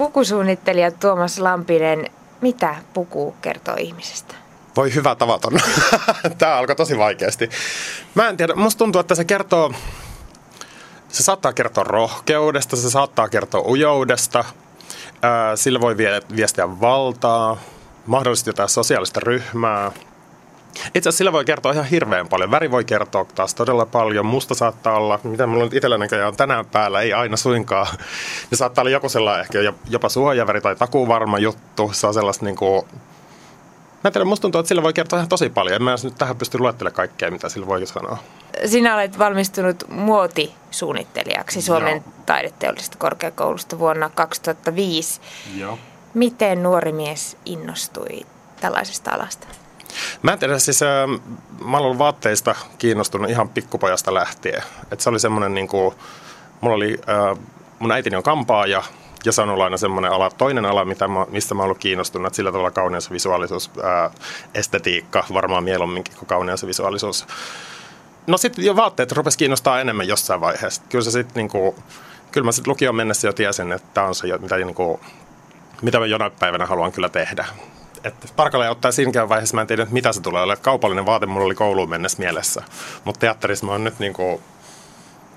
Pukusuunnittelija Tuomas Lampinen, mitä puku kertoo ihmisestä? Voi hyvä tavaton. Tämä alkoi tosi vaikeasti. Mä en tiedä, musta tuntuu, että se kertoo, se saattaa kertoa rohkeudesta, se saattaa kertoa ujoudesta, sillä voi viestiä valtaa, mahdollisesti jotain sosiaalista ryhmää. Itse asiassa sillä voi kertoa ihan hirveän paljon. Väri voi kertoa taas todella paljon. Musta saattaa olla, mitä mulla nyt itsellä näköjään on tänään päällä, ei aina suinkaan. Ne saattaa olla joku sellainen ehkä jopa suojaväri tai takuvarma juttu. Se on sellaista niin kuin, Mä en tiedä, musta tuntuu, että sillä voi kertoa ihan tosi paljon. En mä nyt tähän pysty luettelemaan kaikkea, mitä sillä voi sanoa. Sinä olet valmistunut muotisuunnittelijaksi Suomen Joo. taideteollisesta korkeakoulusta vuonna 2005. Joo. Miten nuori mies innostui tällaisesta alasta? Mä en tiedä, siis äh, mä olen ollut vaatteista kiinnostunut ihan pikkupojasta lähtien. Et se oli semmoinen, niin kuin, mulla oli, äh, mun äitini on kampaaja ja se on ollut aina semmoinen ala, toinen ala, mitä mä, mistä mä oon ollut kiinnostunut, että sillä tavalla kauneus, visuaalisuus, ää, estetiikka, varmaan mieluumminkin kuin kauneus ja visuaalisuus. No sitten jo vaatteet rupesi kiinnostaa enemmän jossain vaiheessa. Kyllä se sitten niinku, kyllä mä sitten lukion mennessä jo tiesin, että tämä on se, mitä, niinku, mitä mä jonain päivänä haluan kyllä tehdä. Että tarkalleen ottaa siinäkään vaiheessa mä en tiedä, mitä se tulee olemaan. Kaupallinen vaate mulla oli kouluun mennessä mielessä. Mutta teatterissa mä oon nyt niinku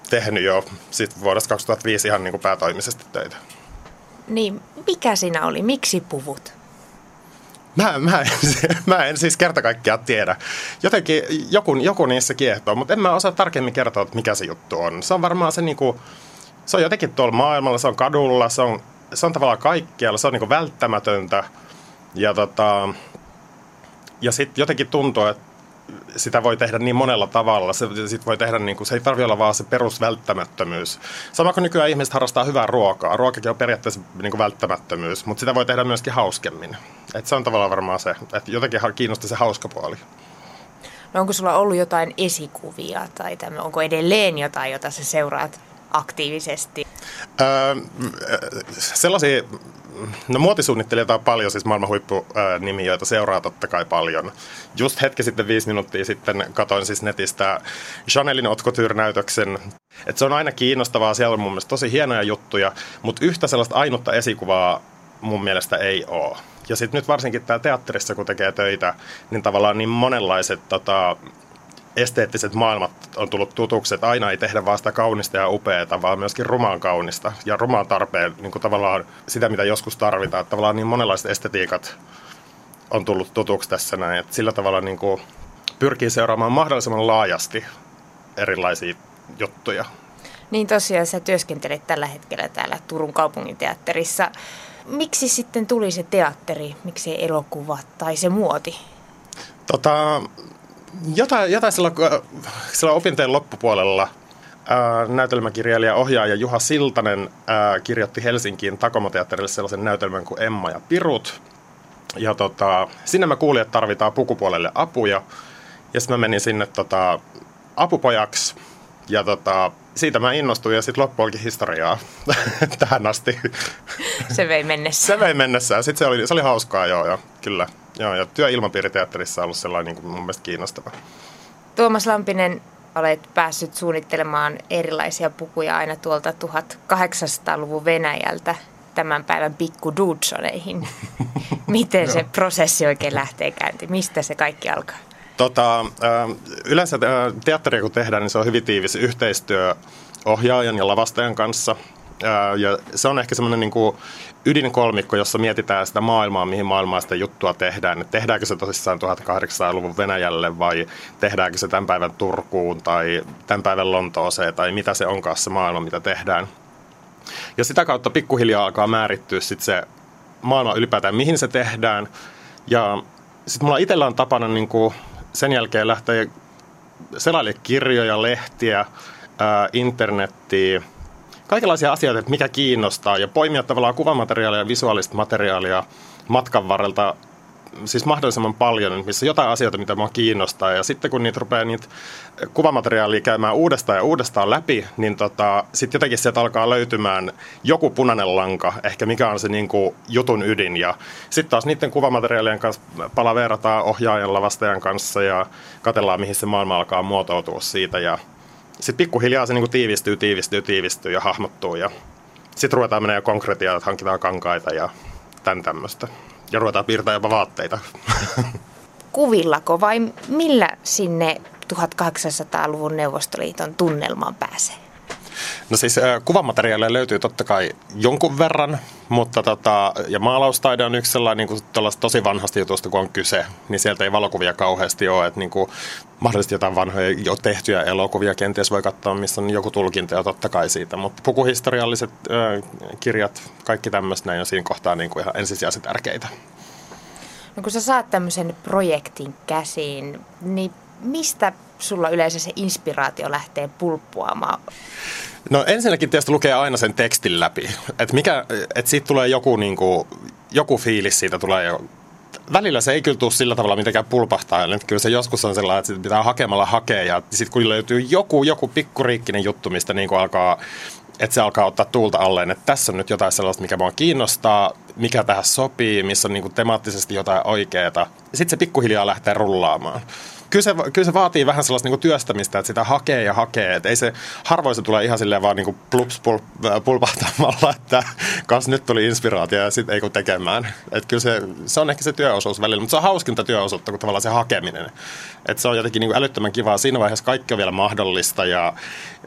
tehnyt jo sit vuodesta 2005 ihan niinku päätoimisesti töitä. Niin, mikä siinä oli? Miksi puvut? Mä, mä, en, mä en siis kerta kaikkiaan tiedä. Jotenkin joku, joku niissä kiehtoo, mutta en mä osaa tarkemmin kertoa, että mikä se juttu on. Se on varmaan se niinku, se on jotenkin tuolla maailmalla, se on kadulla, se on, se on tavallaan kaikkialla, se on niinku välttämätöntä. Ja, tota, ja sitten jotenkin tuntuu, että sitä voi tehdä niin monella tavalla. Se, sit voi tehdä, niin kuin, se ei tarvitse olla vaan se perusvälttämättömyys. Sama kuin nykyään ihmiset harrastaa hyvää ruokaa. Ruokakin on periaatteessa niin kuin välttämättömyys, mutta sitä voi tehdä myöskin hauskemmin. Et se on tavallaan varmaan se, että jotenkin kiinnostaa se hauska puoli. No onko sulla ollut jotain esikuvia tai tämän, onko edelleen jotain, jota sä seuraat aktiivisesti? Öö, sellaisia No muotisuunnittelijoita on paljon, siis maailman huippunimi, joita seuraa totta kai paljon. Just hetki sitten, viisi minuuttia sitten, katoin siis netistä Chanelin Otkotyr-näytöksen. Et se on aina kiinnostavaa, siellä on mun mielestä tosi hienoja juttuja, mutta yhtä sellaista ainutta esikuvaa mun mielestä ei ole. Ja sitten nyt varsinkin täällä teatterissa, kun tekee töitä, niin tavallaan niin monenlaiset tota, esteettiset maailmat on tullut tutuksi, että aina ei tehdä vaan sitä kaunista ja upeata, vaan myöskin rumaan kaunista ja rumaan tarpeen niin kuin tavallaan sitä, mitä joskus tarvitaan. Että tavallaan niin monenlaiset estetiikat on tullut tutuksi tässä näin, että sillä tavalla niin kuin pyrkii seuraamaan mahdollisimman laajasti erilaisia juttuja. Niin tosiaan sä työskentelet tällä hetkellä täällä Turun kaupunginteatterissa. Miksi sitten tuli se teatteri, miksi se elokuva tai se muoti? Tota, jotain, jotain silloin, silloin opintojen loppupuolella ää, näytelmäkirjailija ohjaaja Juha Siltanen ää, kirjoitti Helsinkiin Takomoteatterille sellaisen näytelmän kuin Emma ja Pirut. Ja tota, sinne mä kuulin, että tarvitaan pukupuolelle apuja. Ja sitten mä menin sinne tota, apupojaksi. Ja tota, siitä mä innostuin ja sitten loppu olikin historiaa tähän asti. Se vei mennessä. Se vei mennessä. Sitten se oli, se oli hauskaa, joo, joo kyllä. Joo, ja työilmapiiriteatterissa on ollut sellainen niin kuin mun mielestä kiinnostava. Tuomas Lampinen, olet päässyt suunnittelemaan erilaisia pukuja aina tuolta 1800-luvun Venäjältä tämän päivän pikku Dudsoneihin. Miten se prosessi oikein lähtee käyntiin? Mistä se kaikki alkaa? Tota, yleensä teatteria kun tehdään, niin se on hyvin tiivis yhteistyö ohjaajan ja lavastajan kanssa. Ja se on ehkä semmoinen niin ydinkolmikko, jossa mietitään sitä maailmaa, mihin maailmaa sitä juttua tehdään. Että tehdäänkö se tosissaan 1800-luvun Venäjälle vai tehdäänkö se tämän päivän Turkuun tai tämän päivän Lontooseen tai mitä se onkaan se maailma, mitä tehdään. Ja sitä kautta pikkuhiljaa alkaa määrittyä sit se maailma ylipäätään, mihin se tehdään. Ja sitten mulla itsellä on tapana niin kuin sen jälkeen lähteä selaille kirjoja, lehtiä, internettiä, kaikenlaisia asioita, että mikä kiinnostaa ja poimia tavallaan kuvamateriaalia ja visuaalista materiaalia matkan varrelta siis mahdollisimman paljon, missä jotain asioita, mitä mua kiinnostaa. Ja sitten kun niitä rupeaa niitä kuvamateriaalia käymään uudestaan ja uudestaan läpi, niin tota, sitten jotenkin sieltä alkaa löytymään joku punainen lanka, ehkä mikä on se niin kuin jutun ydin. Ja sitten taas niiden kuvamateriaalien kanssa palaverataan ohjaajan lavastajan kanssa ja katellaan, mihin se maailma alkaa muotoutua siitä. Ja sitten pikkuhiljaa se niin tiivistyy, tiivistyy, tiivistyy ja hahmottuu. Ja sitten ruvetaan menemään konkretiaan, että hankitaan kankaita ja tämän tämmöistä. Ja ruvetaan piirtämään jopa vaatteita. Kuvillako vai millä sinne 1800-luvun Neuvostoliiton tunnelmaan pääsee? No siis äh, kuvamateriaaleja löytyy totta kai jonkun verran, mutta tota, ja maalaustaide on yksi sellainen niin kuin tosi vanhasta jutusta, kun on kyse, niin sieltä ei valokuvia kauheasti ole, että niin kuin, mahdollisesti jotain vanhoja jo tehtyjä elokuvia kenties voi katsoa, missä on joku tulkinta ja totta kai siitä, mutta pukuhistorialliset äh, kirjat, kaikki tämmöistä näin on siinä kohtaa niin kuin ihan ensisijaisesti tärkeitä. No kun sä saat tämmöisen projektin käsiin, niin mistä sulla yleensä se inspiraatio lähtee pulppuamaan? No ensinnäkin tietysti lukee aina sen tekstin läpi. Että et siitä tulee joku, niinku, joku fiilis siitä tulee jo välillä se ei kyllä tule sillä tavalla mitenkään pulpahtaa. Kyllä se joskus on sellainen, että pitää hakemalla hakea. Ja sitten kun löytyy joku, joku pikkuriikkinen juttu, mistä niin alkaa, että se alkaa ottaa tuulta alleen, että tässä on nyt jotain sellaista, mikä mua kiinnostaa, mikä tähän sopii, missä on niin temaattisesti jotain oikeaa. Sitten se pikkuhiljaa lähtee rullaamaan kyllä se, kyllä se vaatii vähän sellaista niin työstämistä, että sitä hakee ja hakee. Että ei se, harvoin se tulee ihan silleen vaan niin plups pul, äh, pulpahtamalla, että kas nyt tuli inspiraatio ja sitten ei kun tekemään. Että kyllä se, se on ehkä se työosuus välillä, mutta se on hauskinta työosuutta kuin tavallaan se hakeminen. Että se on jotenkin niin älyttömän kivaa. Siinä vaiheessa kaikki on vielä mahdollista ja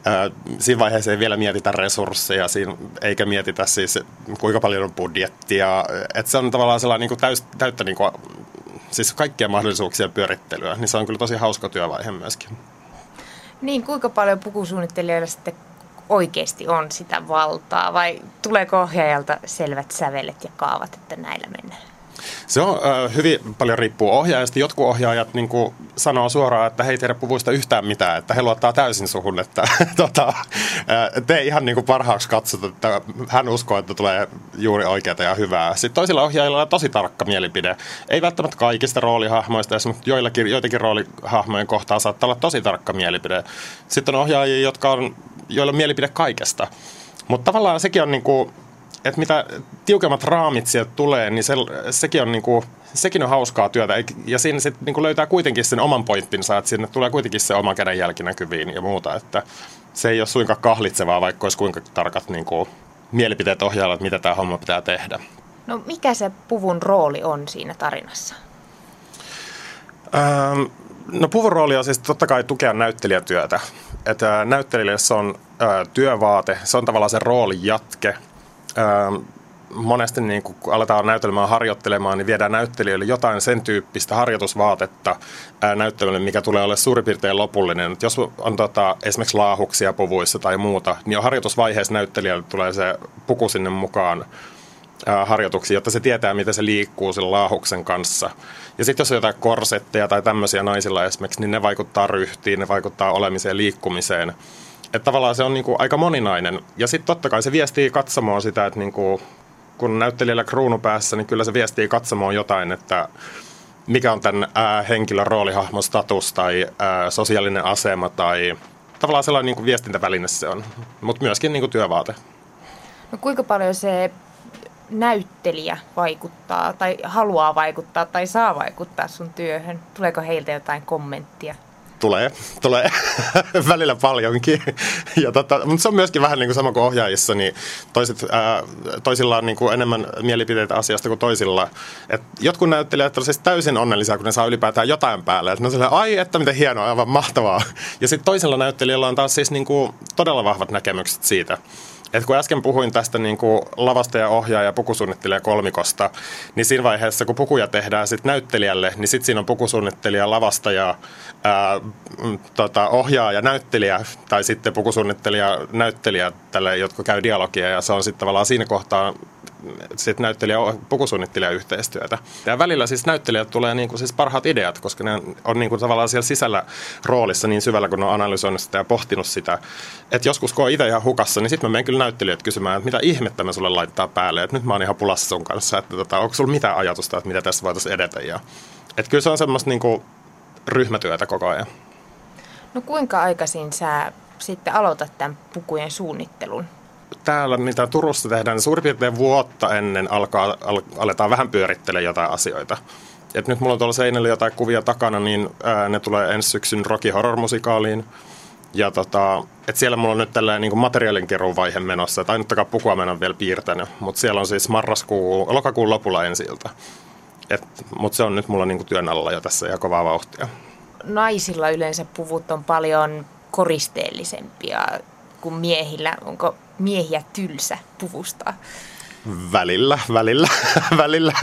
ää, äh, siinä vaiheessa ei vielä mietitä resursseja, siinä, eikä mietitä siis kuinka paljon on budjettia. Että se on tavallaan sellainen niin täys, täyttä niin kuin siis kaikkia mahdollisuuksia pyörittelyä, niin se on kyllä tosi hauska työvaihe myöskin. Niin, kuinka paljon pukusuunnittelijoilla sitten oikeasti on sitä valtaa vai tuleeko ohjaajalta selvät sävelet ja kaavat, että näillä mennään? Se on äh, hyvin paljon riippuu ohjaajasta. Jotkut ohjaajat niin kuin, sanoo suoraan, että he ei tiedä puvuista yhtään mitään, että he luottaa täysin suhun, että tota, tee ihan niin kuin parhaaksi katsot, että hän uskoo, että tulee juuri oikeaa ja hyvää. Sitten toisilla ohjaajilla on tosi tarkka mielipide. Ei välttämättä kaikista roolihahmoista, mutta joillakin, joitakin roolihahmojen kohtaa saattaa olla tosi tarkka mielipide. Sitten on ohjaajia, jotka on, joilla on mielipide kaikesta. Mutta tavallaan sekin on niin kuin, että mitä tiukemmat raamit sieltä tulee, niin se, sekin, on niinku, sekin on hauskaa työtä. Ja siinä sitten niinku löytää kuitenkin sen oman pointtinsa, että sinne tulee kuitenkin se oma kädenjälki näkyviin ja muuta. Että se ei ole suinkaan kahlitsevaa, vaikka olisi kuinka tarkat niinku, mielipiteet ohjailla, että mitä tämä homma pitää tehdä. No mikä se puvun rooli on siinä tarinassa? Ähm, no puvun rooli on siis totta kai tukea näyttelijätyötä. Että näyttelijälle se on ää, työvaate, se on tavallaan se roolin jatke – monesti niin kun aletaan näytelmää harjoittelemaan, niin viedään näyttelijöille jotain sen tyyppistä harjoitusvaatetta näyttelylle, mikä tulee olla suurin piirtein lopullinen. Et jos on tota, esimerkiksi laahuksia puvuissa tai muuta, niin jo harjoitusvaiheessa näyttelijälle tulee se puku sinne mukaan harjoituksiin, jotta se tietää, miten se liikkuu sen laahuksen kanssa. Ja sitten jos on jotain korsetteja tai tämmöisiä naisilla esimerkiksi, niin ne vaikuttaa ryhtiin, ne vaikuttaa olemiseen, liikkumiseen. Että tavallaan se on niin kuin aika moninainen. Ja sitten totta kai se viestii katsomoon sitä, että niin kuin, kun näyttelijällä kruunu päässä, niin kyllä se viestii katsomoon jotain, että mikä on tämän ää, henkilön roolihahmon status tai ää, sosiaalinen asema tai tavallaan sellainen niin kuin viestintäväline se on, mutta myöskin niin kuin työvaate. No kuinka paljon se näyttelijä vaikuttaa tai haluaa vaikuttaa tai saa vaikuttaa sun työhön? Tuleeko heiltä jotain kommenttia? Tulee, tulee välillä paljonkin. Ja tota, mutta se on myöskin vähän niin kuin sama kuin ohjaajissa, niin toiset, ää, toisilla on niin kuin enemmän mielipiteitä asiasta kuin toisilla. Et jotkut näyttelijät ovat siis täysin onnellisia, kun ne saa ylipäätään jotain päälle. Et ne on sellainen, ai että miten hienoa, aivan mahtavaa. Ja sitten toisilla näyttelijällä on taas siis niin kuin todella vahvat näkemykset siitä. Et kun äsken puhuin tästä niin kuin lavasta ja ohjaa ja pukusuunnittelija kolmikosta, niin siinä vaiheessa, kun pukuja tehdään sit näyttelijälle, niin sitten siinä on pukusuunnittelija, lavasta ja ää, mm, tota, ohjaa ja näyttelijä, tai sitten pukusuunnittelija, näyttelijä, tälle, jotka käy dialogia, ja se on sitten tavallaan siinä kohtaa sit näyttelijä, pukusuunnittelija yhteistyötä. Ja välillä siis näyttelijät tulee niin kuin siis parhaat ideat, koska ne on niin kuin tavallaan siellä sisällä roolissa niin syvällä, kun ne on analysoinut sitä ja pohtinut sitä. Että joskus kun on itse ihan hukassa, niin sitten mä menen kyllä näyttelijät kysymään, että mitä ihmettä me sulle laittaa päälle. Että nyt mä oon ihan pulassa sun kanssa, että tota, onko sulla mitään ajatusta, että mitä tässä voitaisiin edetä. Ja, että kyllä se on semmoista niin ryhmätyötä koko ajan. No kuinka aikaisin sä sitten aloitat tämän pukujen suunnittelun? Täällä, mitä Turussa tehdään, niin suurin piirtein vuotta ennen alkaa, al, aletaan vähän pyörittelemään jotain asioita. Et nyt mulla on tuolla seinällä jotain kuvia takana, niin ää, ne tulee ensi syksyn Rocky Horror-musikaaliin. Ja tota, et siellä mulla on nyt tällainen niin materiaalinkeruun vaihe menossa, että ainuttakaan pukua mä en ole vielä piirtänyt, mutta siellä on siis marraskuu, lokakuun lopulla ensiltä. Mutta se on nyt mulla niin työn alla jo tässä ja kovaa vauhtia. Naisilla yleensä puvut on paljon koristeellisempia kuin miehillä. Onko miehiä tylsä puvusta? Välillä, välillä, välillä.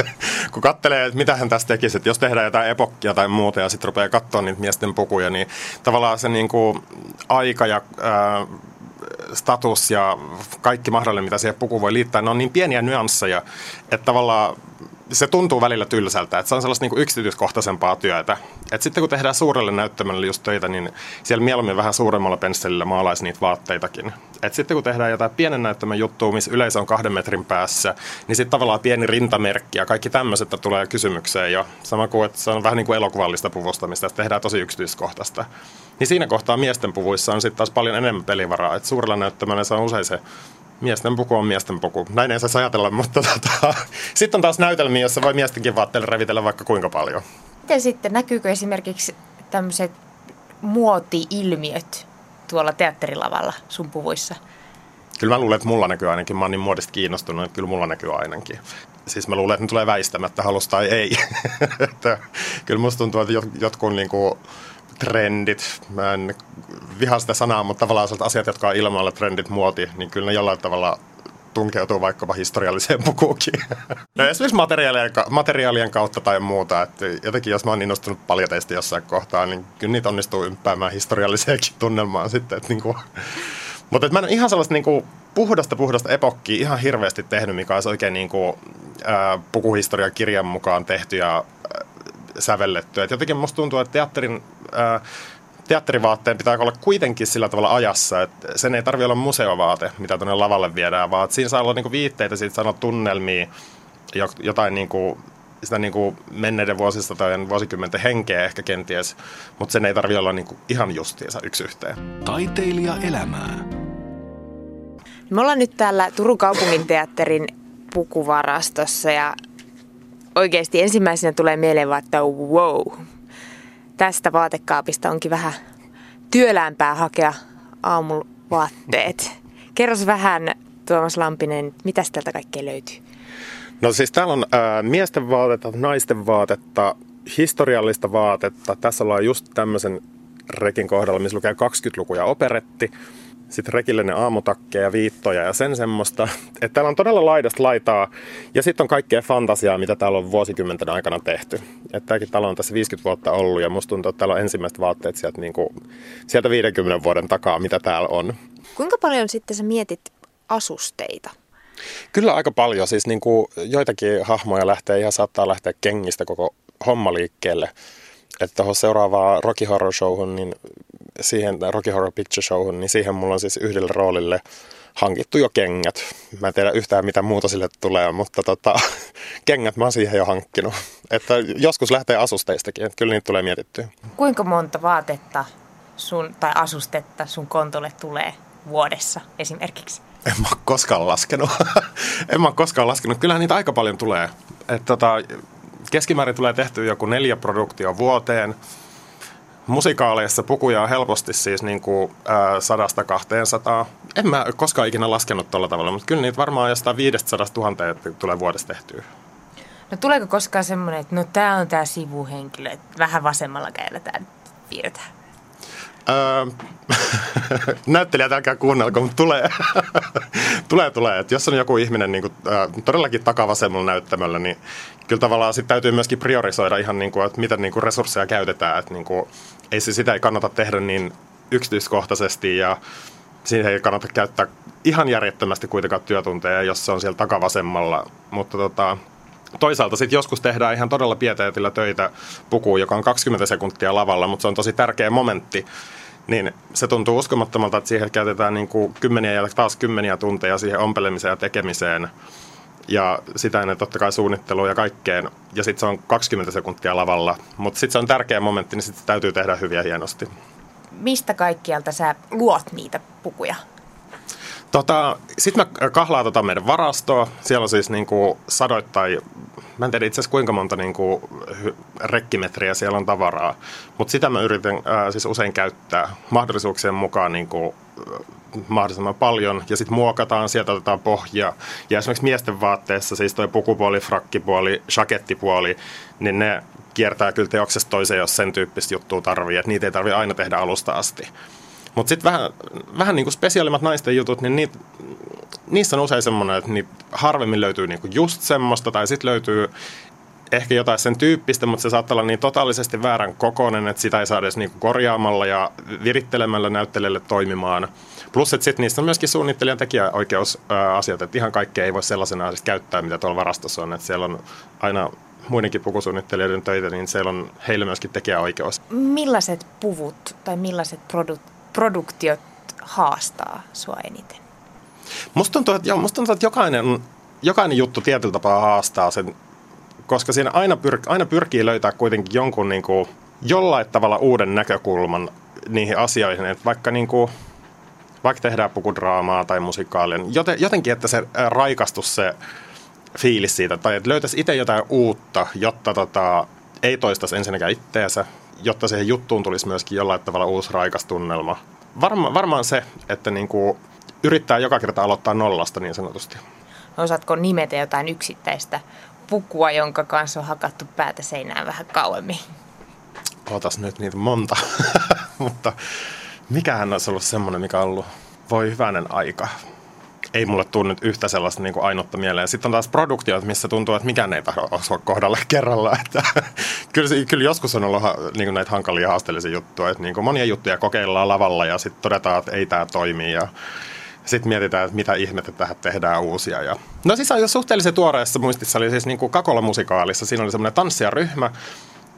Kun katselee, että mitä hän tässä tekisi, että jos tehdään jotain epokkia tai muuta ja sitten rupeaa katsoa niitä miesten pukuja, niin tavallaan se niin kuin aika ja ää, status ja kaikki mahdollinen, mitä siihen pukuun voi liittää, ne on niin pieniä nyansseja, että tavallaan se tuntuu välillä tylsältä, että se on sellaista niin yksityiskohtaisempaa työtä. Et sitten kun tehdään suurelle näyttämölle just töitä, niin siellä mieluummin vähän suuremmalla pensselillä maalaisi niitä vaatteitakin. Et sitten kun tehdään jotain pienen näyttämön juttua, missä yleisö on kahden metrin päässä, niin sitten tavallaan pieni rintamerkki ja kaikki tämmöiset tulee kysymykseen jo. Sama kuin, että se on vähän niin kuin elokuvallista puvustamista, että tehdään tosi yksityiskohtaista. Niin siinä kohtaa miesten puvuissa on sitten taas paljon enemmän pelivaraa. Et suurella näyttämällä se on usein se miesten puku on miesten puku. Näin ei saisi ajatella, mutta tota, sitten on taas näytelmiä, jossa voi miestenkin vaatteille revitellä vaikka kuinka paljon. Miten sitten, näkyykö esimerkiksi tämmöiset muoti-ilmiöt tuolla teatterilavalla sun puvuissa? Kyllä mä luulen, että mulla näkyy ainakin. Mä oon niin muodista kiinnostunut, että kyllä mulla näkyy ainakin. Siis mä luulen, että ne tulee väistämättä, halus tai ei. että, kyllä musta tuntuu, että jotkut niin kuin, trendit, mä en vihaa sitä sanaa, mutta tavallaan asiat, jotka on ilmalla, trendit, muoti, niin kyllä ne jollain tavalla tunkeutuu vaikkapa historialliseen pukuukin. no esimerkiksi materiaalien, materiaalien kautta tai muuta. Että jotenkin jos mä oon innostunut paljateista jossain kohtaa, niin kyllä niitä onnistuu ympäämään historialliseenkin tunnelmaan sitten. Että niinku. Mutta mä en ihan sellaista niinku puhdasta puhdasta epokkia ihan hirveästi tehnyt, mikä olisi oikein niinku, ää, pukuhistorian kirjan mukaan tehty ja sävelletty. Et jotenkin musta tuntuu, että teatterin, ää, teatterivaatteen pitää olla kuitenkin sillä tavalla ajassa, että sen ei tarvitse olla museovaate, mitä tuonne lavalle viedään, vaan siinä saa olla niinku viitteitä, siitä saa olla tunnelmia, jotain niinku, sitä niinku menneiden vuosista tai vuosikymmenten henkeä ehkä kenties, mutta sen ei tarvitse olla niinku ihan justiinsa yksi yhteen. Taiteilija elämää. Me ollaan nyt täällä Turun kaupunginteatterin pukuvarastossa ja oikeasti ensimmäisenä tulee mieleen vaan, että wow, tästä vaatekaapista onkin vähän työläämpää hakea aamuvaatteet. Kerros vähän, Tuomas Lampinen, mitä täältä kaikkea löytyy? No siis täällä on ää, miesten vaatetta, naisten vaatetta, historiallista vaatetta. Tässä ollaan just tämmöisen rekin kohdalla, missä lukee 20-luku ja operetti sitten rekillinen aamutakkeja ja viittoja ja sen semmoista. Että täällä on todella laidasta laitaa ja sitten on kaikkea fantasiaa, mitä täällä on vuosikymmenten aikana tehty. Että tämäkin talo on tässä 50 vuotta ollut ja musta tuntuu, että täällä on ensimmäiset vaatteet sieltä, niin kuin, sieltä 50 vuoden takaa, mitä täällä on. Kuinka paljon sitten sä mietit asusteita? Kyllä aika paljon. Siis niin kuin joitakin hahmoja lähtee ihan saattaa lähteä kengistä koko homma liikkeelle että tuohon seuraavaan Rocky Horror Showhun, niin siihen Rocky Horror Picture Showhun, niin siihen mulla on siis yhdelle roolille hankittu jo kengät. Mä en tiedä yhtään mitä muuta sille tulee, mutta tota, kengät mä oon siihen jo hankkinut. Että joskus lähtee asusteistakin, että kyllä niitä tulee mietittyä. Kuinka monta vaatetta sun, tai asustetta sun kontolle tulee vuodessa esimerkiksi? En mä koskaan laskenut. en mä koskaan laskenut. Kyllähän niitä aika paljon tulee. Et tota, keskimäärin tulee tehty joku neljä produktio vuoteen. Musikaaleissa pukuja on helposti siis niin kuin, ää, sadasta kahteen sataa. En mä koskaan ikinä laskenut tuolla tavalla, mutta kyllä niitä varmaan jostain viidestä sadasta tuhanteen tulee vuodessa tehtyä. No tuleeko koskaan semmoinen, että no tämä on tämä sivuhenkilö, että vähän vasemmalla kädellä tämä piirretään? Öö, näyttelijät älkää kuunnelko, mutta tulee. tulee, tulee. Et jos on joku ihminen niin kuin, äh, todellakin takavasemmalla näyttämällä, niin kyllä tavallaan sit täytyy myöskin priorisoida ihan, niin kuin, että miten niin kuin resursseja käytetään. Et, niin kuin, ei se sitä ei kannata tehdä niin yksityiskohtaisesti ja siihen ei kannata käyttää ihan järjettömästi kuitenkaan työtunteja, jos se on siellä takavasemmalla. Mutta tota, toisaalta sitten joskus tehdään ihan todella pieteetillä töitä pukuun, joka on 20 sekuntia lavalla, mutta se on tosi tärkeä momentti. Niin se tuntuu uskomattomalta, että siihen käytetään niin kuin kymmeniä ja taas kymmeniä tunteja siihen ompelemiseen ja tekemiseen. Ja sitä ennen totta kai suunnitteluun ja kaikkeen. Ja sitten se on 20 sekuntia lavalla. Mutta sitten se on tärkeä momentti, niin sitten täytyy tehdä hyviä hienosti. Mistä kaikkialta sä luot niitä pukuja? Tota, Sitten mä kahlaan tota meidän varastoa. Siellä on siis niinku sadoittain mä en tiedä itse asiassa kuinka monta niin kuin, rekkimetriä siellä on tavaraa, mutta sitä mä yritän ää, siis usein käyttää mahdollisuuksien mukaan niin kuin, mahdollisimman paljon ja sitten muokataan, sieltä otetaan pohja. Ja esimerkiksi miesten vaatteessa, siis toi pukupuoli, frakkipuoli, shakettipuoli, niin ne kiertää kyllä teoksesta toiseen, jos sen tyyppistä juttua tarvii, että niitä ei tarvitse aina tehdä alusta asti. Mutta sitten vähän, vähän niin kuin spesiaalimmat naisten jutut, niin niitä, niissä on usein semmoinen, että niitä harvemmin löytyy niinku just semmoista, tai sitten löytyy ehkä jotain sen tyyppistä, mutta se saattaa olla niin totaalisesti väärän kokoinen, että sitä ei saa edes niinku korjaamalla ja virittelemällä näyttelijälle toimimaan. Plus, että sitten niissä on myöskin suunnittelijan tekijäoikeusasiat, että ihan kaikkea ei voi sellaisena siis käyttää, mitä tuolla varastossa on. Että siellä on aina muidenkin pukusuunnittelijoiden töitä, niin siellä on heille myöskin tekijäoikeus. Millaiset puvut tai millaiset produ- produktiot haastaa sua eniten? Musta tuntuu, että, joo, musta tuntuu, että jokainen, jokainen juttu tietyllä tapaa haastaa sen, koska siinä aina, pyr, aina pyrkii löytää kuitenkin jonkun niin kuin, jollain tavalla uuden näkökulman niihin asioihin. Että vaikka, niin kuin, vaikka tehdään pukudraamaa tai musikaalia, niin joten, jotenkin, että se raikastus se fiilis siitä, tai että löytäisi itse jotain uutta, jotta tota, ei toistaisi ensinnäkään itteensä, jotta siihen juttuun tulisi myöskin jollain tavalla uusi raikas tunnelma. Varma, varmaan se, että niin kuin yrittää joka kerta aloittaa nollasta niin sanotusti. Osaatko nimetä jotain yksittäistä pukua, jonka kanssa on hakattu päätä seinään vähän kauemmin? Otas nyt niitä monta, mutta mikähän olisi ollut semmoinen, mikä on ollut, voi hyvänen aika ei mulle tule nyt yhtä sellaista niin kuin ainutta mieleen. Sitten on taas produktiot, missä tuntuu, että mikään ei tahdo osua kohdalle kerralla. Että, kyllä, kyllä joskus on ollut niin kuin näitä hankalia haasteellisia juttuja. Että niin kuin monia juttuja kokeillaan lavalla ja sitten todetaan, että ei tämä toimi. Ja sitten mietitään, että mitä ihmettä tähän tehdään uusia. Ja... No siis jo suhteellisen tuoreessa muistissa oli siis niin kuin Kakola-musikaalissa. Siinä oli semmoinen tanssijaryhmä,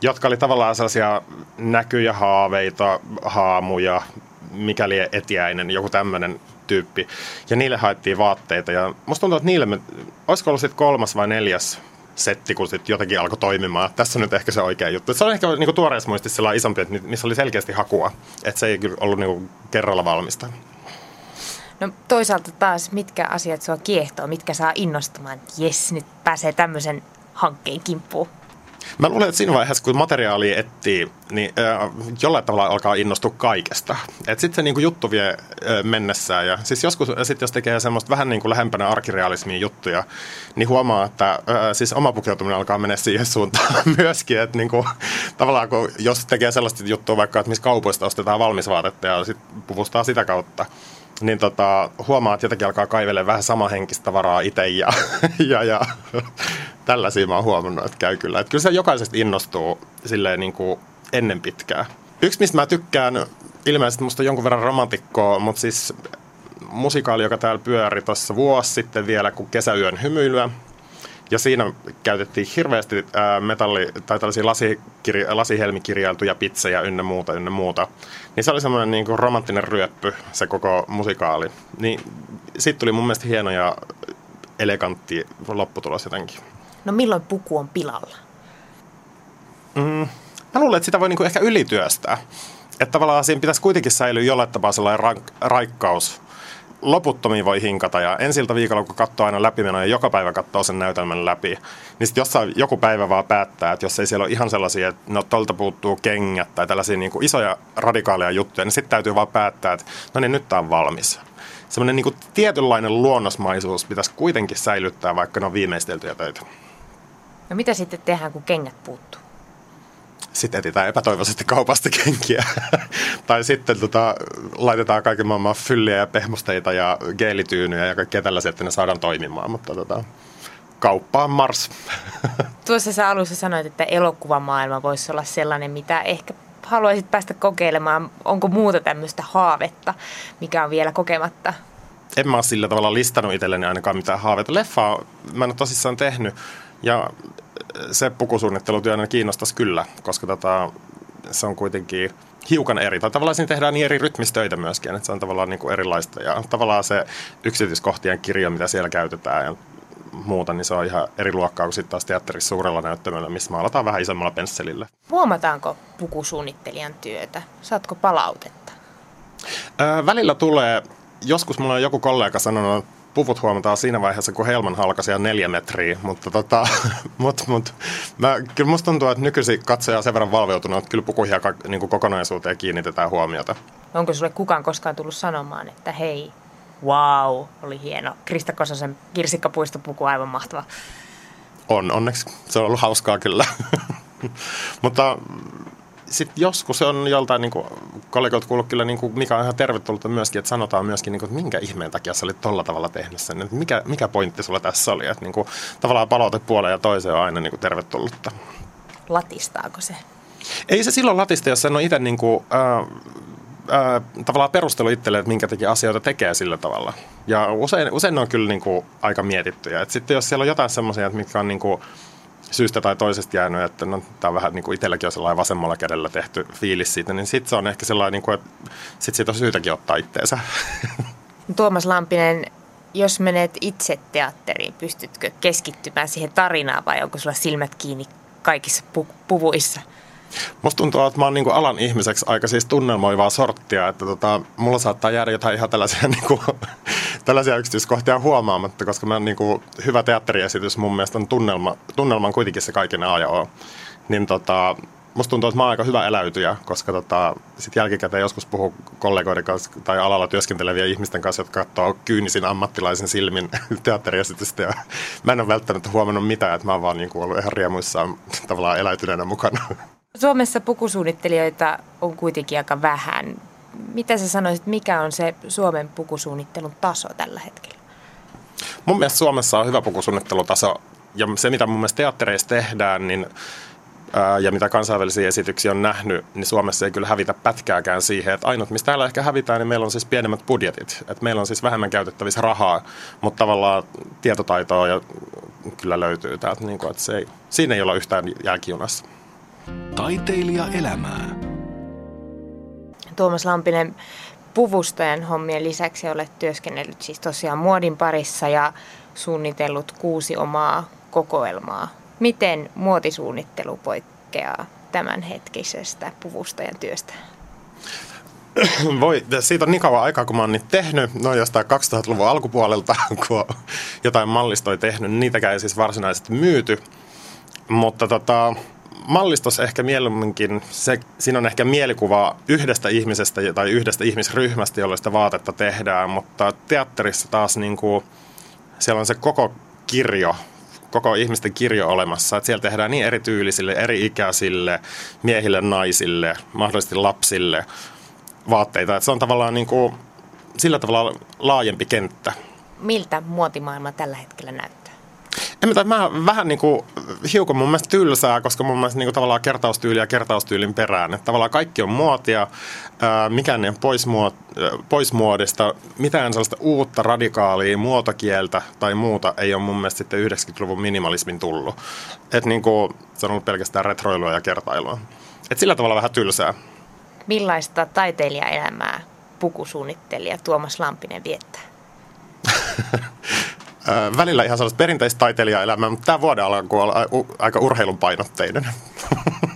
jotka oli tavallaan sellaisia näkyjä, haaveita, haamuja, mikäli etiäinen, joku tämmöinen tyyppi. Ja niille haettiin vaatteita. Ja musta tuntuu, että niille me, olisiko ollut sitten kolmas vai neljäs setti, kun sitten jotenkin alkoi toimimaan. Tässä on nyt ehkä se oikea juttu. Se on ehkä niin tuoreessa muistissa sellainen isompi, että missä oli selkeästi hakua. Että se ei kyllä ollut niin kerralla valmista. No toisaalta taas, mitkä asiat sua kiehtoo, mitkä saa innostumaan, jes, nyt pääsee tämmöisen hankkeen kimppuun? Mä luulen, että siinä vaiheessa, kun materiaalia etsii, niin äh, jollain tavalla alkaa innostua kaikesta. Että sitten se niin kuin juttu vie äh, mennessään. Ja siis joskus, sit jos tekee semmoista vähän niin kuin lähempänä arkirealismiin juttuja, niin huomaa, että äh, siis oma pukeutuminen alkaa mennä siihen suuntaan myöskin. Että niin kuin, tavallaan kun, jos tekee sellaista juttua vaikka, että missä kaupoista ostetaan valmisvaatetta ja sitten puvustaa sitä kautta, niin tota, huomaa, että jotenkin alkaa kaivelemaan vähän samanhenkistä tavaraa itse ja, ja, ja tällaisia mä oon huomannut, että käy kyllä. Että kyllä se jokaisesta innostuu silleen niin kuin ennen pitkää. Yksi, mistä mä tykkään, ilmeisesti musta on jonkun verran romantikkoa, mutta siis musikaali, joka täällä pyöri tuossa vuosi sitten vielä, kuin Kesäyön hymyilyä. Ja siinä käytettiin hirveästi ää, metalli- tai tällaisia lasikirja- lasihelmikirjailtuja pizzejä ynnä muuta, ynnä muuta. Niin se oli semmoinen niin kuin romanttinen ryöppy, se koko musikaali. Niin siitä tuli mun mielestä hieno ja elegantti lopputulos jotenkin. No milloin puku on pilalla? Mm, mä luulen, että sitä voi niinku ehkä ylityöstää. Että tavallaan siinä pitäisi kuitenkin säilyä jollain tapaa sellainen rank- raikkaus. Loputtomiin voi hinkata ja ensiltä viikolla, kun katsoo aina läpimenoja ja joka päivä katsoo sen näytelmän läpi, niin sitten jossain joku päivä vaan päättää, että jos ei siellä ole ihan sellaisia, että no tolta puuttuu kengät tai tällaisia niin kuin isoja radikaaleja juttuja, niin sitten täytyy vaan päättää, että no niin, nyt tämä on valmis semmoinen niin tietynlainen luonnosmaisuus pitäisi kuitenkin säilyttää, vaikka ne on viimeisteltyjä töitä. No mitä sitten tehdään, kun kengät puuttuu? Sitten etsitään epätoivoisesti kaupasta kenkiä. tai sitten tota, laitetaan kaiken maailman fylliä ja pehmusteita ja geelityynyjä ja kaikkea tällaisia, että ne saadaan toimimaan. Mutta tota, kauppaan Mars. Tuossa sä alussa sanoit, että elokuvamaailma voisi olla sellainen, mitä ehkä haluaisit päästä kokeilemaan. Onko muuta tämmöistä haavetta, mikä on vielä kokematta? En mä ole sillä tavalla listannut itselleni ainakaan mitään haaveita. Leffaa mä en ole tosissaan tehnyt. Ja se pukusuunnittelutyö aina kiinnostaisi kyllä, koska tota, se on kuitenkin hiukan eri. Tai tavallaan siinä tehdään niin eri rytmistöitä myöskin, että se on tavallaan niin kuin erilaista. Ja tavallaan se yksityiskohtien kirjo, mitä siellä käytetään ja muuta, niin se on ihan eri luokkaa kuin sitten taas teatterissa suurella näyttämöllä, missä maalataan vähän isommalla pensselillä. Huomataanko pukusuunnittelijan työtä? Saatko palautetta? Öö, välillä tulee, joskus mulla on joku kollega sanonut, puvut huomataan siinä vaiheessa, kun helman halkasi ja neljä metriä, mutta tota, mut, mut, mä, kyllä musta tuntuu, että nykyisin katsoja on sen verran valveutunut, että kyllä pukuihin ja niin kokonaisuuteen kiinnitetään huomiota. Onko sulle kukaan koskaan tullut sanomaan, että hei, wow, oli hieno. Krista Kososen kirsikkapuistopuku aivan mahtava. On, onneksi. Se on ollut hauskaa kyllä. Mutta sitten joskus on joltain niin kollegoilta kuullut kyllä, niin kuin, mikä on ihan tervetullutta myöskin, että sanotaan myöskin, niin kuin, että minkä ihmeen takia sä olit tolla tavalla tehnyt sen. Että mikä, mikä pointti sulla tässä oli. Että niin kuin, tavallaan palaute puoleen ja toiseen on aina niin kuin, tervetullutta. Latistaako se? Ei se silloin latista, jos sen on itse niin kuin, äh, tavallaan perustelu itselle, että minkä takia asioita tekee sillä tavalla. Ja usein, usein ne on kyllä niin kuin, aika mietittyjä. Et sitten jos siellä on jotain semmoisia, mitkä on niin kuin, syystä tai toisesta jäänyt, että no, tämä on vähän niin kuin itselläkin on sellainen vasemmalla kädellä tehty fiilis siitä, niin sitten se on ehkä sellainen, niin kuin, että sit siitä on syytäkin ottaa itteensä. Tuomas Lampinen, jos menet itse teatteriin, pystytkö keskittymään siihen tarinaan vai onko sulla silmät kiinni kaikissa pu- puvuissa? Musta tuntuu, että mä oon niinku alan ihmiseksi aika siis tunnelmoivaa sorttia, että tota, mulla saattaa jäädä jotain ihan tällaisia, niinku, tällaisia yksityiskohtia huomaamatta, koska mä niinku, hyvä teatteriesitys mun mielestä on tunnelma, tunnelma on kuitenkin se kaiken A ja O. Niin tota, musta tuntuu, että mä oon aika hyvä eläytyjä, koska tota, sit jälkikäteen joskus puhuu kollegoiden kanssa tai alalla työskenteleviä ihmisten kanssa, jotka katsoo kyynisin ammattilaisen silmin teatteriesitystä. Ja mä en ole välttämättä huomannut mitään, että mä oon vaan niin kuin ollut ihan riemuissaan tavallaan eläytyneenä mukana. Suomessa pukusuunnittelijoita on kuitenkin aika vähän. Mitä sä sanoisit, mikä on se Suomen pukusuunnittelun taso tällä hetkellä? Mun mielestä Suomessa on hyvä pukusuunnittelutaso ja se, mitä mun mielestä teattereissa tehdään, niin ja mitä kansainvälisiä esityksiä on nähnyt, niin Suomessa ei kyllä hävitä pätkääkään siihen. Että ainut, mistä täällä ehkä hävitään, niin meillä on siis pienemmät budjetit. Että meillä on siis vähemmän käytettävissä rahaa, mutta tavallaan tietotaitoa ja kyllä löytyy täältä. Niin kuin, että se ei, siinä ei olla yhtään jälkijunassa. Taiteilija elämää. Tuomas Lampinen, puvustojen hommien lisäksi olet työskennellyt siis tosiaan muodin parissa ja suunnitellut kuusi omaa kokoelmaa. Miten muotisuunnittelu poikkeaa tämänhetkisestä puvustojen työstä? Voi, siitä on niin kauan aikaa, kun mä oon niitä tehnyt, no jostain 2000-luvun alkupuolelta, kun jotain mallistoja tehnyt, niitäkään ei siis varsinaisesti myyty. Mutta tota, mallistossa ehkä mieluumminkin, se, siinä on ehkä mielikuva yhdestä ihmisestä tai yhdestä ihmisryhmästä, jolle sitä vaatetta tehdään, mutta teatterissa taas niin kuin, siellä on se koko kirjo, koko ihmisten kirjo olemassa, että siellä tehdään niin eri tyylisille, eri ikäisille, miehille, naisille, mahdollisesti lapsille vaatteita, että se on tavallaan niin kuin, sillä tavalla laajempi kenttä. Miltä muotimaailma tällä hetkellä näyttää? En mä, mä vähän niin kuin, hiukan mun mielestä tylsää, koska mun mielestä niin kuin, tavallaan kertaustyyli ja kertaustyylin perään. Että tavallaan kaikki on muotia, ää, mikään ei ole pois, muot, pois muodista, mitään sellaista uutta radikaalia muotokieltä tai muuta ei ole mun mielestä sitten 90-luvun minimalismin tullut. Että niin kuin, se on ollut pelkästään retroilua ja kertailua. Et sillä tavalla vähän tylsää. Millaista taiteilijaelämää pukusuunnittelija Tuomas Lampinen viettää? välillä ihan sellaista perinteistä taiteilijaelämää, mutta tämä vuoden alku on aika urheilun painotteinen.